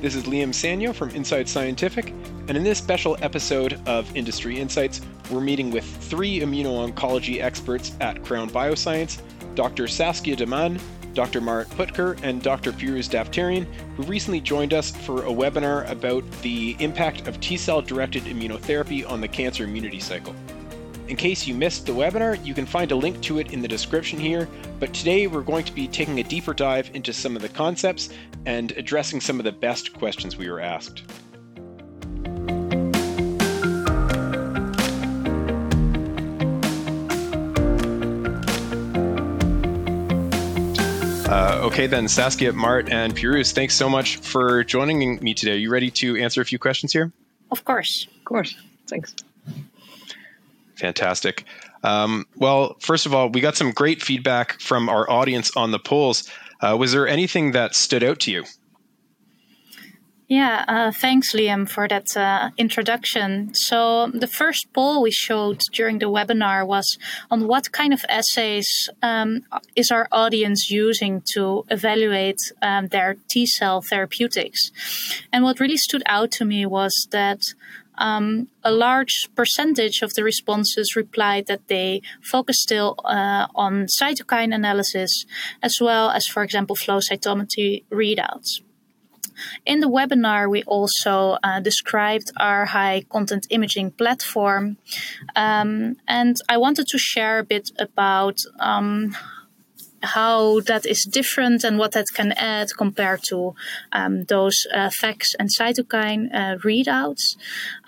This is Liam Sanyo from Inside Scientific, and in this special episode of Industry Insights, we're meeting with three immuno-oncology experts at Crown Bioscience, Dr. Saskia De Man, Dr. Marrit Putker, and Dr. Pirouz Daftarian, who recently joined us for a webinar about the impact of T-cell directed immunotherapy on the cancer immunity cycle. In case you missed the webinar, you can find a link to it in the description here, but today we're going to be taking a deeper dive into some of the concepts and addressing some of the best questions we were asked. Uh, okay, then, Saskia, Marrit, and Pirouz, thanks so much for joining me today. Are you ready to answer a few questions here? Of course. Of course. Thanks. Fantastic. Um, well, first of all, we got some great feedback from our audience on the polls. Uh, was there anything that stood out to you? Yeah, uh, thanks, Liam, for that uh, introduction. So, the first poll we showed during the webinar was on what kind of assays um, is our audience using to evaluate um, their T cell therapeutics. And what really stood out to me was that um, a large percentage of the responses replied that they focus still uh, on cytokine analysis as well as, for example, flow cytometry readouts. In the webinar, we also uh, described our high content imaging platform. Um, and I wanted to share a bit about um, how that is different and what that can add compared to um, those uh, FACS and cytokine uh, readouts,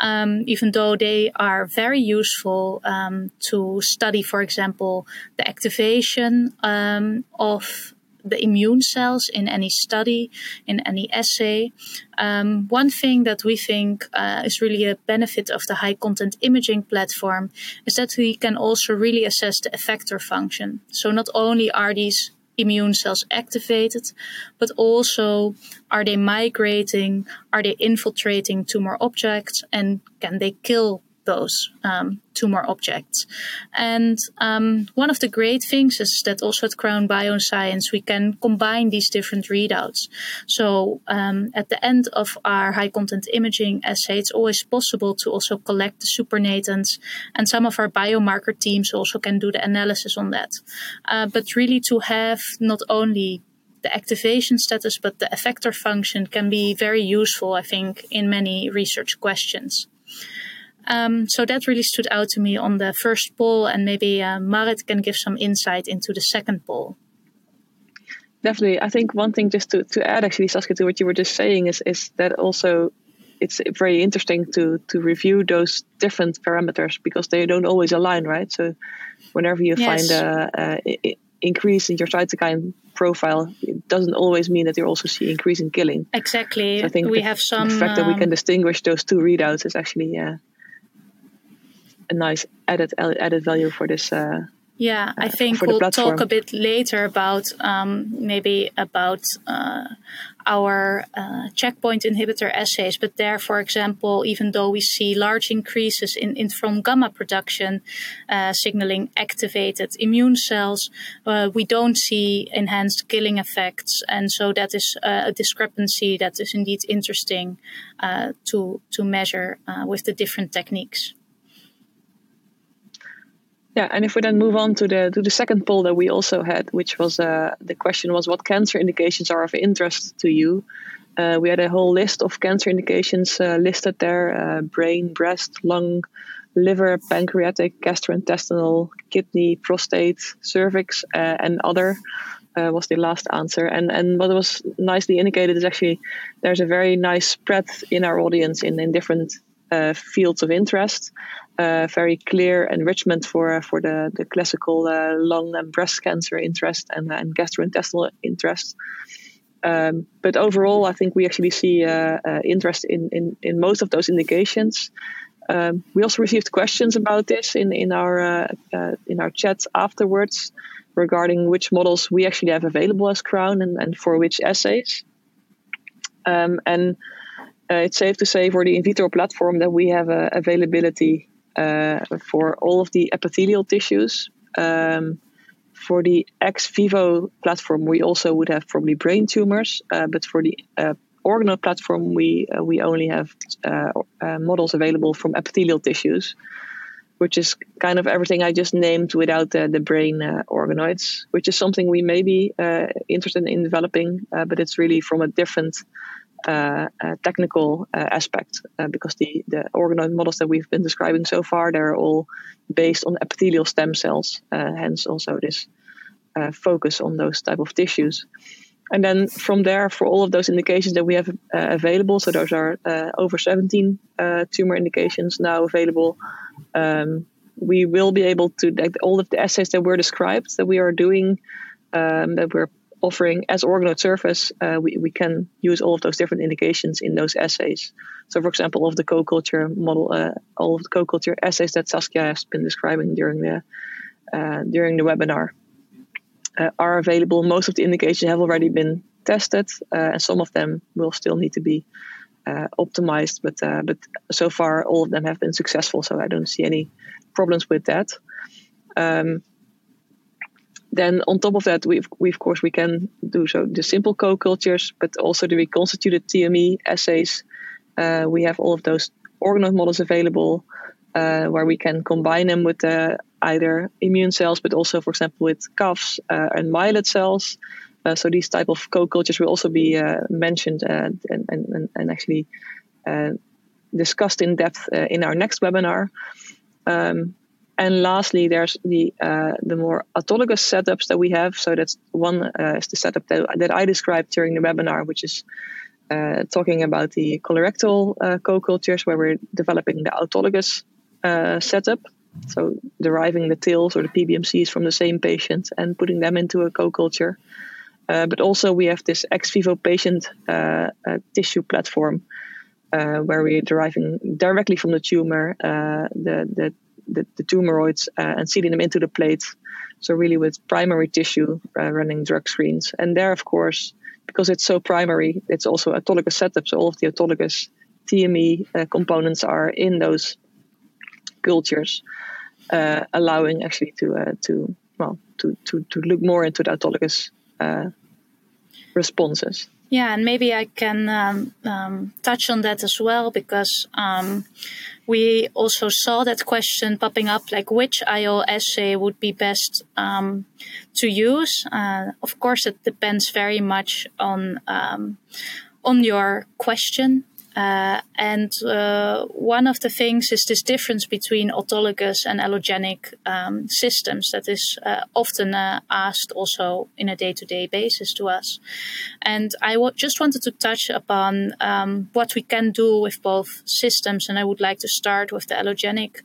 um, even though they are very useful um, to study, for example, the activation um, of the immune cells in any study, in any assay. Um, one thing that we think uh, is really a benefit of the high content imaging platform is that we can also really assess the effector function. So not only are these immune cells activated, but also are they migrating, are they infiltrating tumor objects, and can they kill those um, more objects. And um, one of the great things is that also at Crown Bioscience, we can combine these different readouts. So um, at the end of our high content imaging assay, it's always possible to also collect the supernatants, and some of our biomarker teams also can do the analysis on that. Uh, but really to have not only the activation status, but the effector function can be very useful, I think, in many research questions. Um, so that really stood out to me on the first poll, and maybe uh, Marrit can give some insight into the second poll. Definitely, I think one thing just to, to add actually, Saskia, to what you were just saying is is that also it's very interesting to to review those different parameters because they don't always align, right? So whenever you yes. find a, a, increase in your cytokine profile, it doesn't always mean that you also see increase in killing. Exactly. So I think we the, have some. The fact um, that we can um, distinguish those two readouts is actually uh, a nice added added value for this. Uh, yeah, I uh, think we'll talk a bit later about um, maybe about uh, our uh, checkpoint inhibitor assays. But there, for example, even though we see large increases in interferon gamma production, uh, signaling activated immune cells, we don't see enhanced killing effects, and so that is a discrepancy that is indeed interesting uh, to to measure with the different techniques. Yeah, and if we then move on to the to the second poll that we also had, which was uh, the question was what cancer indications are of interest to you? Uh, we had a whole list of cancer indications uh, listed there: uh, brain, breast, lung, liver, pancreatic, gastrointestinal, kidney, prostate, cervix, uh, and other. Uh, was the last answer, and and what was nicely indicated is actually there's a very nice spread in our audience in in different fields of interest uh, very clear enrichment for for the the classical uh, lung and breast cancer interest and, and gastrointestinal interest. Um, but overall, I think we actually see uh, uh interest in, in in most of those indications. Um, we also received questions about this in in our uh, uh, in our chats afterwards regarding which models we actually have available as Crown and, and for which assays. Um, and it's safe to say for the in vitro platform that we have availability uh, for all of the epithelial tissues, um, for the ex vivo platform, we also would have probably brain tumors, uh, but for the uh, organoid platform, we uh, we only have uh, uh, models available from epithelial tissues, which is kind of everything I just named without the, the brain organoids, which is something we may be interested in developing, but it's really from a different uh, uh, Uh, technical uh, aspect uh, because the, the organoid models that we've been describing so far they're all based on epithelial stem cells uh, hence also this focus on those type of tissues. And then from there for all of those indications that we have available so those are over 17 tumor indications now available um, we will be able to like all of the assays that were described that we are doing um, that we're offering as organoid surface, uh, we, we can use all of those different indications in those assays. So, for example, of the co-culture model, uh, all of the co-culture assays that Saskia has been describing during the uh, during the webinar uh, are available. Most of the indications have already been tested, uh, and some of them will still need to be uh, optimized. But but so far, all of them have been successful. So I don't see any problems with that. Um, then on top of that, we, we of course we can do so the simple co-cultures, but also the reconstituted TME assays. Uh, we have all of those organoid models available uh, where we can combine them with uh, either immune cells, but also, for example, with CAFs uh, and myeloid cells. Uh, so these type of co-cultures will also be uh, mentioned and, and, and actually discussed in depth in our next webinar. Um, and lastly, there's the uh, the more autologous setups that we have. So that's one uh, is the setup that, that I described during the webinar, which is uh, talking about the colorectal uh, co-cultures, where we're developing the autologous uh, setup. So deriving the TILs or the PBMCs from the same patient and putting them into a co-culture. Uh, but also we have this ex vivo patient tissue platform, where we're deriving directly from the tumor the the the, the tumoroids uh, and seeding them into the plate. So really with primary tissue uh, running drug screens. And there, of course, because it's so primary, it's also autologous setup. So all of the autologous TME uh, components are in those cultures, uh, allowing actually to uh, to well to, to to look more into the autologous uh, responses. Yeah, and maybe I can um, um, touch on that as well because um, we also saw that question popping up like which IO assay would be best um, to use. Uh, of course, it depends very much on um, on your question uh, and uh, one of the things is this difference between autologous and allogenic um, systems that is uh, often uh, asked also in a day to day basis to us. And I w- just wanted to touch upon um, what we can do with both systems. And I would like to start with the allogenic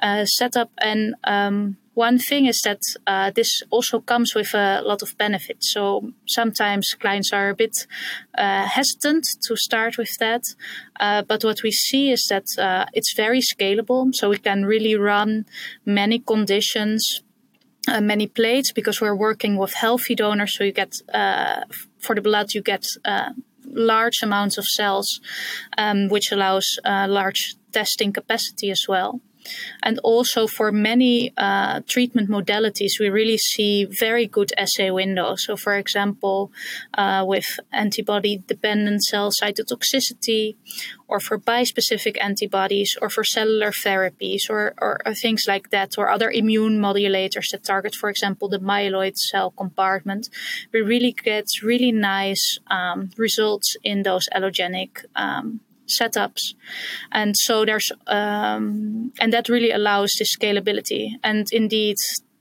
uh, setup and um, one thing is that uh, this also comes with a lot of benefits. So sometimes clients are a bit uh, hesitant to start with that. Uh, but what we see is that uh, it's very scalable. So we can really run many conditions, uh, many plates, because we're working with healthy donors. So you get, uh, for the blood, you get large amounts of cells, um, which allows large testing capacity as well. And also for many uh, treatment modalities, we really see very good assay windows. So, for example, uh, with antibody dependent cell cytotoxicity, or for bispecific antibodies, or for cellular therapies, or, or, or things like that, or other immune modulators that target, for example, the myeloid cell compartment, we really get really nice um, results in those allogenic um, setups. And so there's um, and that really allows this scalability. And indeed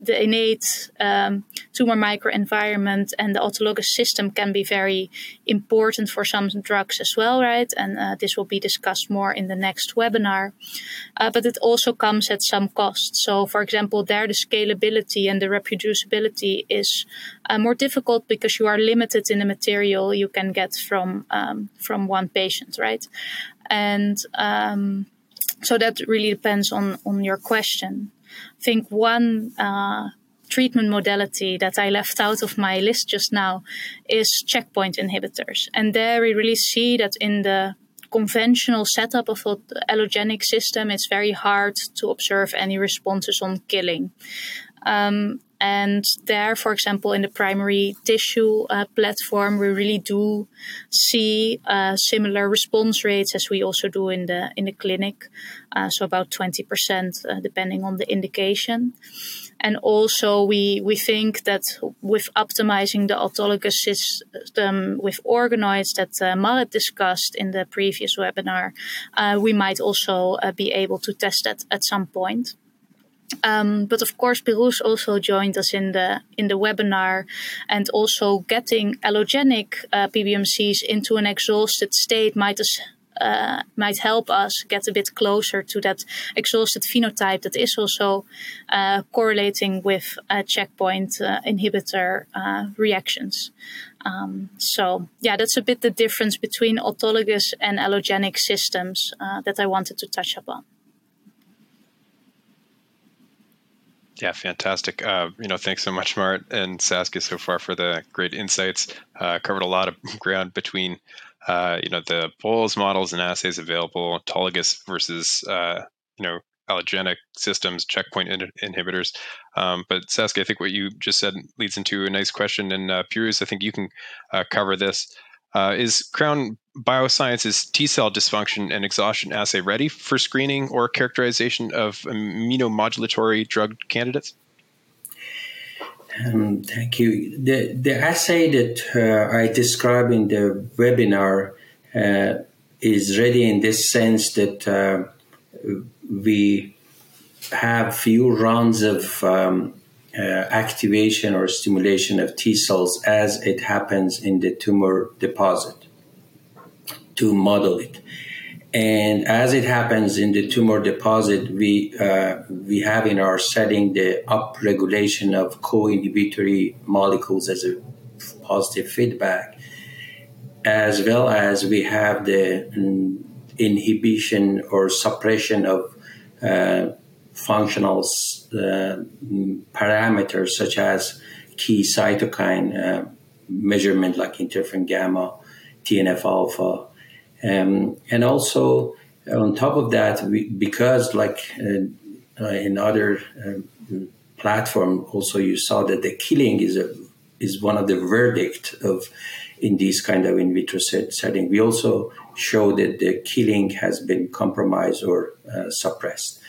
the innate um, tumor microenvironment and the autologous system can be very important for some drugs as well, right? And uh, this will be discussed more in the next webinar. Uh, but it also comes at some cost. So, for example, there the scalability and the reproducibility is uh, more difficult because you are limited in the material you can get from um, from one patient, right? And um, so that really depends on on your question. I think one uh, treatment modality that I left out of my list just now is checkpoint inhibitors. And there we really see that in the conventional setup of the allogenic system, it's very hard to observe any responses on killing. Um, And there, for example, in the primary tissue uh, platform, we really do see uh, similar response rates as we also do in the in the clinic. Uh, so about 20%, uh, depending on the indication. And also, we, we think that with optimizing the autologous system with organoids that uh, Marrit discussed in the previous webinar, uh, we might also be able to test that at some point. Um, but of course, Pirouz also joined us in the in the webinar, and also getting allogenic uh, PBMCs into an exhausted state might uh, might help us get a bit closer to that exhausted phenotype that is also uh, correlating with checkpoint uh, inhibitor uh, reactions. Um, so, yeah, that's a bit the difference between autologous and allogenic systems uh, that I wanted to touch upon. Yeah, fantastic. Uh, you know, thanks so much, Marrit and Saskia, so far for the great insights. Uh, covered a lot of ground between uh, you know, the polls, models, and assays available, autologous versus, uh, you know, allogenic systems, checkpoint in- inhibitors. Um, but Saskia, I think what you just said leads into a nice question. And uh, I think you can uh, cover this. Uh, is Crown Bioscience's T cell dysfunction and exhaustion assay ready for screening or characterization of immunomodulatory drug candidates? Um, thank you. The, the assay that uh, I described in the webinar uh, is ready in this sense that uh, we have few rounds of um, uh, activation or stimulation of T cells as it happens in the tumor deposit to model it. And as it happens in the tumor deposit, we uh, we have in our setting the upregulation of co-inhibitory molecules as a positive feedback, as well as we have the um, inhibition or suppression of uh, functional uh, parameters such as key cytokine uh, measurement like interferon gamma, TNF alpha, um, and also on top of that, we, because like uh, uh, in other uh, platform, also you saw that the killing is a is one of the verdict of in this kind of in vitro set, setting. We also show that the killing has been compromised or uh, suppressed.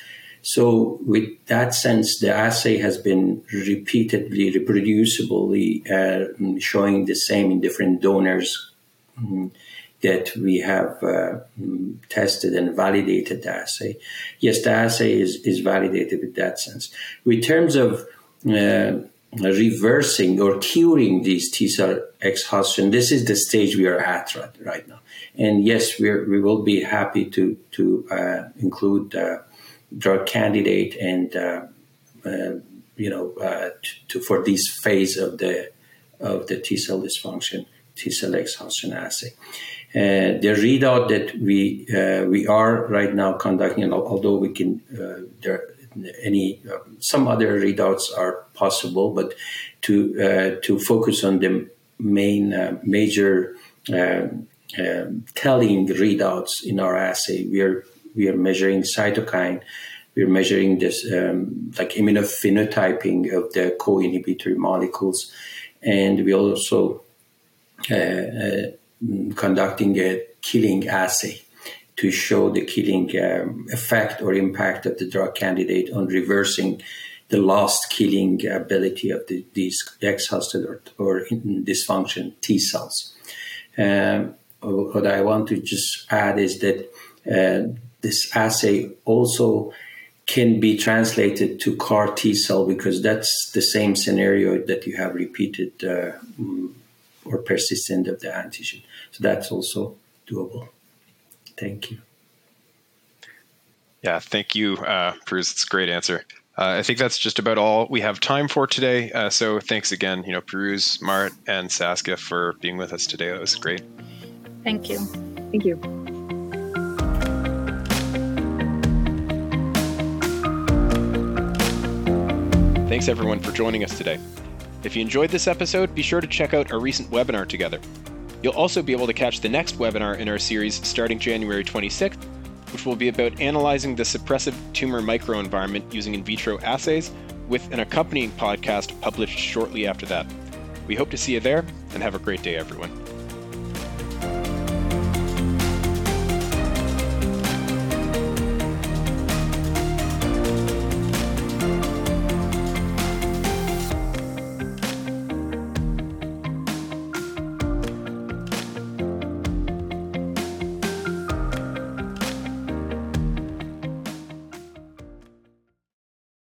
So, with that sense, the assay has been repeatedly, reproducibly uh, showing the same in different donors. Mm-hmm that we have uh, tested and validated the assay. Yes, the assay is, is validated in that sense. In terms of uh, reversing or curing these T cell exhaustion, this is the stage we are at right, right now. And yes, we we will be happy to to uh, include drug candidate and uh, uh, you know uh, to, for this phase of the of the T cell dysfunction T cell exhaustion assay. Uh, the readout that we uh, we are right now conducting, although we can uh, there any um, some other readouts are possible, but to uh, to focus on the main uh, major um, telling readouts in our assay, we are we are measuring cytokine. We're measuring this um, like immunophenotyping of the co-inhibitory molecules, and we also uh, conducting a killing assay to show the killing um, effect or impact of the drug candidate on reversing the lost killing ability of the, these exhausted or, or dysfunction T cells. Um, what I want to just add is that uh, this assay also can be translated to CAR T cell because that's the same scenario that you have repeated uh, or persistent of the antigen. So that's also doable. Thank you. Yeah, thank you, uh, Bruce. It's a great answer. Uh, I think that's just about all we have time for today. Uh, so thanks again, you know, Pirouz, Marrit, and Saskia for being with us today. That was great. Thank you. Thank you. Thanks everyone for joining us today. If you enjoyed this episode, be sure to check out our recent webinar together. You'll also be able to catch the next webinar in our series starting January 26th, which will be about analyzing the suppressive tumor microenvironment using in vitro assays with an accompanying podcast published shortly after that. We hope to see you there, and have a great day, everyone.